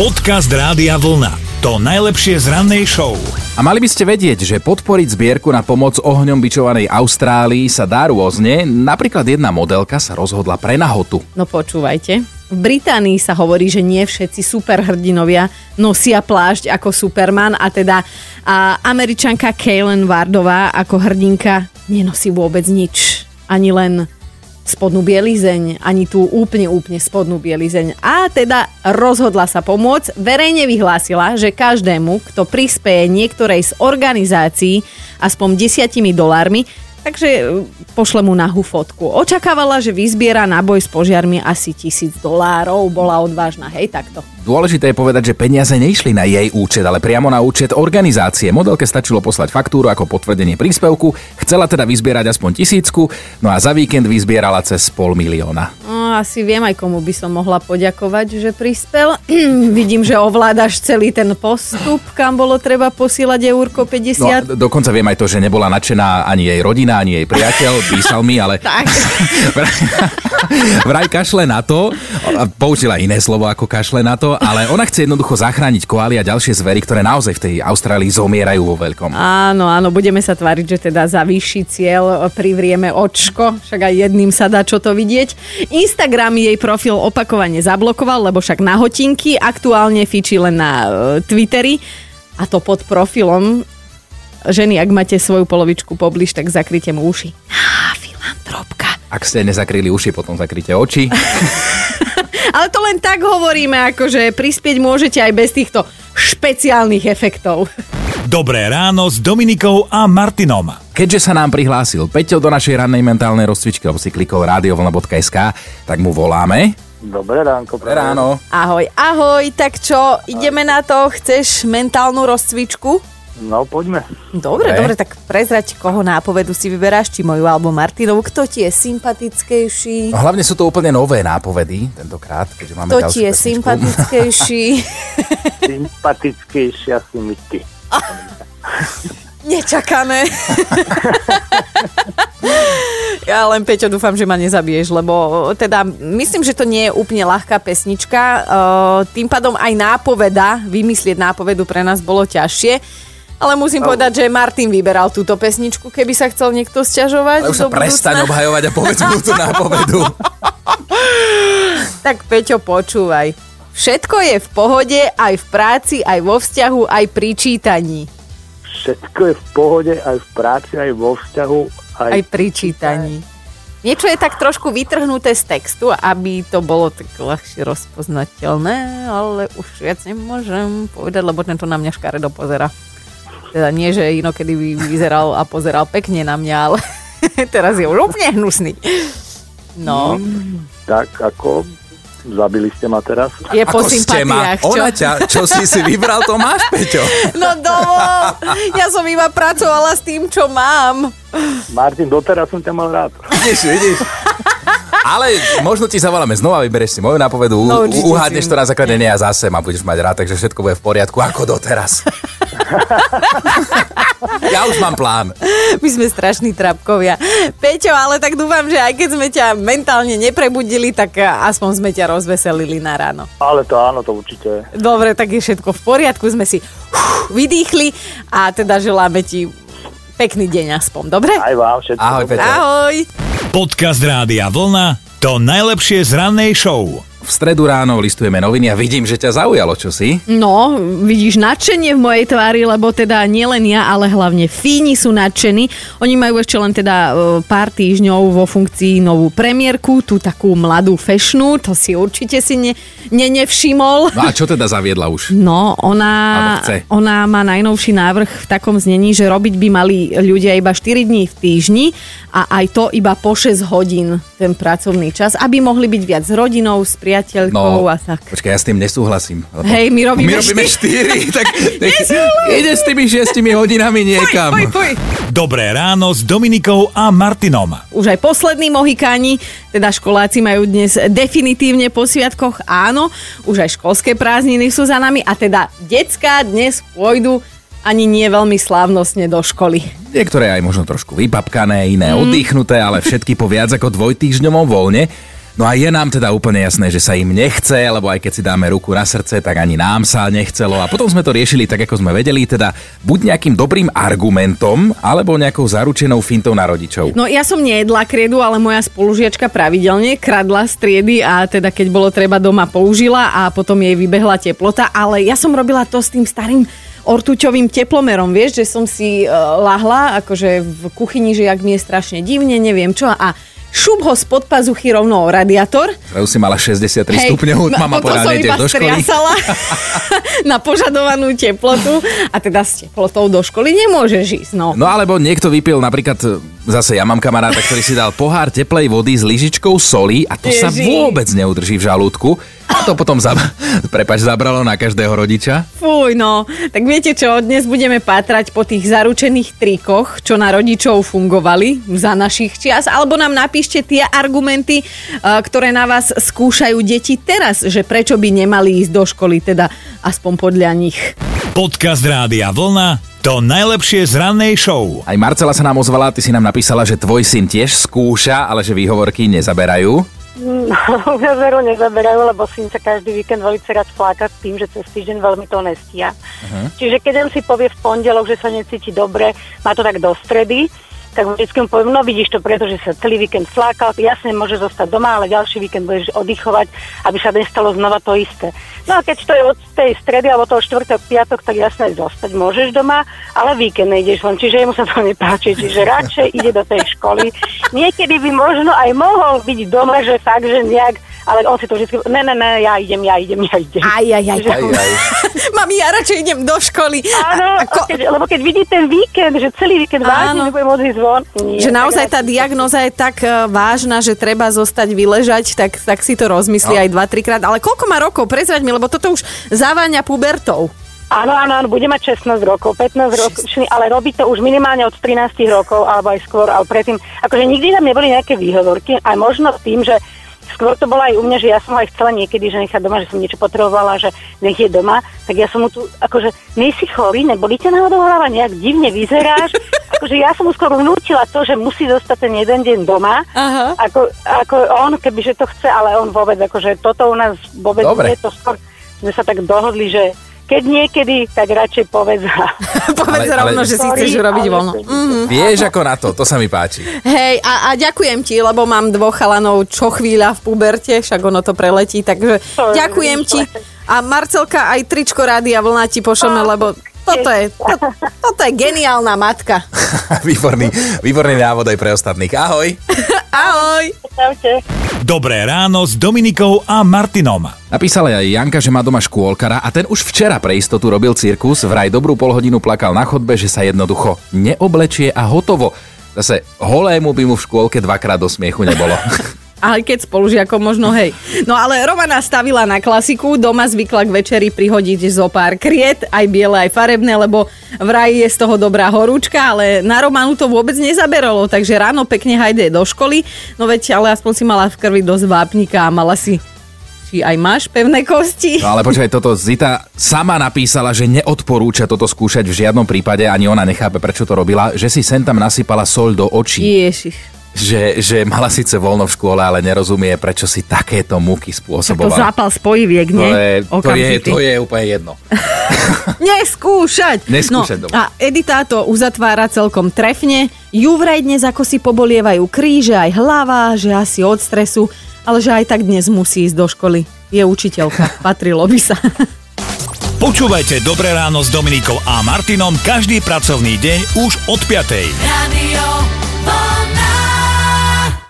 Podcast Rádia Vlna. To najlepšie z rannej show. A mali by ste vedieť, že podporiť zbierku na pomoc ohňom bičovanej Austrálii sa dá rôzne. Napríklad jedna modelka sa rozhodla pre nahotu. No počúvajte. V Británii sa hovorí, že nie všetci superhrdinovia nosia plášť ako Superman a teda a američanka Kaylin Wardová ako hrdinka nenosí vôbec nič. Ani len spodnú bielizeň, ani tú úplne, úplne spodnú bielizeň. A teda rozhodla sa pomôcť, verejne vyhlásila, že každému, kto prispieje niektorej z organizácií aspoň desiatimi dolármi, takže e, pošle mu nahú fotku. Očakávala, že vyzbiera na boj s požiarmi asi tisíc dolárov, bola odvážna, hej, takto. Dôležité je povedať, že peniaze neišli na jej účet, ale priamo na účet organizácie. Modelke stačilo poslať faktúru ako potvrdenie príspevku, chcela teda vyzbierať aspoň tisícku, no a za víkend vyzbierala cez pol milióna. No, asi viem aj komu by som mohla poďakovať, že prispel. Vidím, že ovládaš celý ten postup, kam bolo treba posílať eurko 50. No dokonca viem aj to, že nebola nadšená ani jej rodina, ani jej priateľ, písal mi, ale tak. vraj kašle na to, použila iné slovo ako kašle na to, ale ona chce jednoducho zachrániť koaly a ďalšie zvery, ktoré naozaj v tej Austrálii zomierajú vo veľkom. Áno, áno, budeme sa tváriť, že teda za vyšší cieľ privrieme očko, však aj jedným sa dá čo to vidieť. Instagram jej profil opakovane zablokoval, lebo však na hotinky, aktuálne fičí len na uh, Twitteri a to pod profilom ženy, ak máte svoju polovičku pobliž, tak zakryte mu uši. Á, filantropka. Ak ste nezakryli uši, potom zakryte oči. Ale to len tak hovoríme, akože prispieť môžete aj bez týchto špeciálnych efektov. Dobré ráno s Dominikou a Martinom. Keďže sa nám prihlásil Peťo do našej rannej mentálnej rozcvičky, alebo si klikol radiovlna.sk, tak mu voláme. Dobré ránko. Dobré ráno. Ahoj, ahoj, tak čo, ideme na to? Chceš mentálnu rozcvičku? No, poďme. Dobre, Dobre. dobre, tak prezrať, koho nápovedu si vyberáš, či moju alebo Martinovu. Kto ti je sympatickejší? No, hlavne sú to úplne nové nápovedy tentokrát, keďže máme Kto ti je pesničku. sympatickejší? Sympatickejšia si mi ty. Nečakané. ja len, Peťo, dúfam, že ma nezabiješ, lebo teda myslím, že to nie je úplne ľahká pesnička. Tým pádom aj nápoveda, vymyslieť nápovedu pre nás bolo ťažšie. Ale musím povedať, že Martin vyberal túto pesničku, keby sa chcel niekto sťažovať Ale už sa prestaň obhajovať a povedz mu tú nápovedu. Tak Peťo, počúvaj. Všetko je v pohode, aj v práci, aj vo vzťahu, aj pri čítaní. Všetko je v pohode, aj v práci, aj vo vzťahu, aj, Aj pri čítaní. Niečo je tak trošku vytrhnuté z textu, aby to bolo tak ľahšie rozpoznateľné, ale už viac nemôžem povedať, lebo tento na mňa škaredo pozera. Teda nie, že inokedy by vyzeral a pozeral pekne na mňa, ale teraz je už úplne hnusný. No, Tak ako zabili ste ma teraz. je po Ako ste ma, sympatiách, čo? ona ťa, čo si si vybral, to máš, Peťo. No domov, ja som iba pracovala s tým, čo mám. Martin, doteraz som ťa mal rád. Vidíš, vidíš. Ale možno ti zavoláme znova, vyberieš si moju nápovedu, No, uhádneš to na základe nej a zase ma budeš mať rád, takže všetko bude v poriadku, ako doteraz. ja už mám plán. My sme strašní trapkovia. Peťo, ale tak dúfam, že aj keď sme ťa mentálne neprebudili, tak aspoň sme ťa rozveselili na ráno. Ale to áno, to určite. Dobre, tak je všetko v poriadku, sme si uf, vydýchli a teda želáme ti pekný deň aspoň, dobre? Aj vám všetko. Ahoj. Peťo. Ahoj! Podcast Rádia Vlna. To najlepšie z rannej show. V stredu ráno listujeme noviny a vidím, že ťa zaujalo, čo si? No, vidíš nadšenie v mojej tvári, lebo teda nielen ja, ale hlavne Fíni sú nadšení. Oni majú ešte len teda e, pár týždňov vo funkcii novú premiérku, tú takú mladú fashionu, to si určite si ne, ne, nevšimol. No a čo teda zaviedla už? No, ona, ona má najnovší návrh v takom znení, že robiť by mali ľudia iba 4 dní v týždni a aj to iba po 6 hodín ten pracovný čas, aby mohli byť viac s rodinou, s priateľkou a tak. No, počkaj, ja s tým nesúhlasím. lebo Hej, my robíme my robíme štyri. 4, tak, tak ide s tými 6 hodinami niekam. Poj, poj. Dobré ráno s Dominikou a Martinom. Už aj poslední mohikáni, teda školáci majú dnes definitívne po sviatkoch, áno, už aj školské prázdniny sú za nami a teda decka dnes pôjdu ani nie veľmi slávnostne do školy. Niektoré aj možno trošku vypapkané, iné Mhm. oddychnuté, ale všetky po viac ako dvojtýždňovom voľne. No a je nám teda úplne jasné, že sa im nechce, lebo aj keď si dáme ruku na srdce, tak ani nám sa nechcelo. A potom sme to riešili tak, ako sme vedeli, teda buď nejakým dobrým argumentom, alebo nejakou zaručenou fintou na rodičov. No ja som nejedla kredu, ale moja spolužiačka pravidelne kradla z triedy a teda keď bolo treba doma použila a potom jej vybehla teplota, ale ja som robila to s tým starým ortuťovým teplomerom, vieš, že som si uh, lahla akože v kuchyni, že jak mi je strašne divne, neviem čo a šup ho spod pazuchy rovno o radiátor. Zrazu si mala 63 Hej, stupňov, no, mama iba do školy. na požadovanú teplotu a teda s teplotou do školy nemôžeš ísť. No. No alebo niekto vypil napríklad, zase ja mám kamaráta, ktorý si dal pohár teplej vody s lyžičkou soli a to sa Ježi. vôbec neudrží v žalúdku. A to potom zab- prepač, zabralo na každého rodiča. Fuj, no. Tak viete čo, dnes budeme pátrať po tých zaručených trikoch, čo na rodičov fungovali za našich čias, alebo nám napíšte tie argumenty, eh, ktoré na vás skúšajú deti teraz, že prečo by nemali ísť do školy, teda aspoň podľa nich. Podcast Rádia Vlna to najlepšie z rannej show. Aj Marcela sa nám ozvala, ty si nám napísala, že tvoj syn tiež skúša, ale že výhovorky nezaberajú. No, veru nezaberajú, lebo syn sa každý víkend veľmi rád fláka s tým, že cez týždeň veľmi to nestia. Uh-huh. Čiže keď on si povie v pondelok, že sa necíti dobre, má to tak do stredy, tak vždycky poviem, no vidíš to, pretože sa celý víkend flákal, jasne môže zostať doma, ale ďalší víkend budeš oddychovať, aby sa nestalo znova to isté. No a keď to je od tej stredy alebo toho štvrtok, piatok, tak jasne zostať môžeš doma, ale víkend nejdeš von, čiže jemu sa to nepáči, čiže radšej ide do tej školy. Niekedy by možno aj mohol byť doma, že fakt, že nejak, ale on si to vždy, ne, ne, ne, ja idem, ja idem, ja idem. Aj, aj, aj. Že- Aj, aj. Mami, ja radšej idem do školy. Áno, ako- keď, lebo keď vidí ten víkend, že celý víkend vážne nebude môcť ísť von. Nie, že naozaj tá diagnoza je tak e, vážna, že treba zostať vyležať, tak, tak si to rozmyslí No. aj dva, trikrát. Ale koľko má rokov? Prezrať mi, lebo toto už zaváňa pubertou. Áno, áno, áno, bude mať 16 rokov, 15 rokov, ale robí to už minimálne od 13 rokov, alebo aj skôr, ale predtým, akože nikdy tam neboli nejaké výhovorky, aj možno tým, že skôr to bolo aj u mňa, že ja som aj chcela niekedy, že nechať doma, že som niečo potrebovala, že nech je doma, tak ja som mu tu, akože, nie si chorý, neboli ťa náhodou hlava, nejak divne vyzeráš, akože ja som mu skôr vnútila to, že musí zostať ten jeden deň doma, Aha. ako, ako on, kebyže to chce, ale on vôbec, akože toto u nás vôbec Dobre. nie, to skôr sme sa tak dohodli, že keď niekedy, tak radšej povedz. Povedz Ale- rovno, ale- že si Sorry, chceš urobiť voľno. Mhm. Vieš ako na to, to sa mi páči. Hej, a, a ďakujem ti, lebo mám dvoch chalanov čo chvíľa v puberte, však ono to preletí, takže To je ďakujem ti. A Marcelka, aj tričko rádia vlna ti pošleme, lebo toto je, to, toto je geniálna matka. výborný, výborný návod aj pre ostatných. Ahoj. Ahoj. Čaute. Dobré ráno s Dominikou a Martinom. Napísala aj Janka, že má doma škôlkara a ten už včera pre istotu robil cirkus, vraj dobrú polhodinu plakal na chodbe, že sa jednoducho neoblečie a hotovo. Zase holému by mu v škôlke dvakrát do smiechu nebolo. Aj keď spolužiakom možno hej. No ale Romana stavila na klasiku, doma zvykla k večeri prihodiť zo pár kriet, aj biele, aj farebné, lebo vraj je z toho dobrá horúčka, ale na Romanu to vôbec nezaberalo, takže ráno pekne hajde do školy, no veď ale aspoň si mala v krvi dosť vápnika a mala si či aj máš pevné kosti? No ale počkaj, toto Zita sama napísala, že neodporúča toto skúšať v žiadnom prípade, ani ona nechápe, prečo to robila, že si sem tam nasypala soľ do očí. Ježiš. Že, že mala síce voľno v škole, ale nerozumie, prečo si takéto muky To spôsobovala. zápal spojiviek, To nie? je, to, je, to je úplne jedno. Neskúšať. Neskúšať no, doma. A Edita to uzatvára celkom trefne. Ju vraj dnes ako si pobolievajú kríže, aj hlava, že asi od stresu, ale že aj tak dnes musí ísť do školy. Je učiteľka, patrilo by sa. Počúvajte Dobré ráno s Dominikou a Martinom každý pracovný deň už od 5. Radio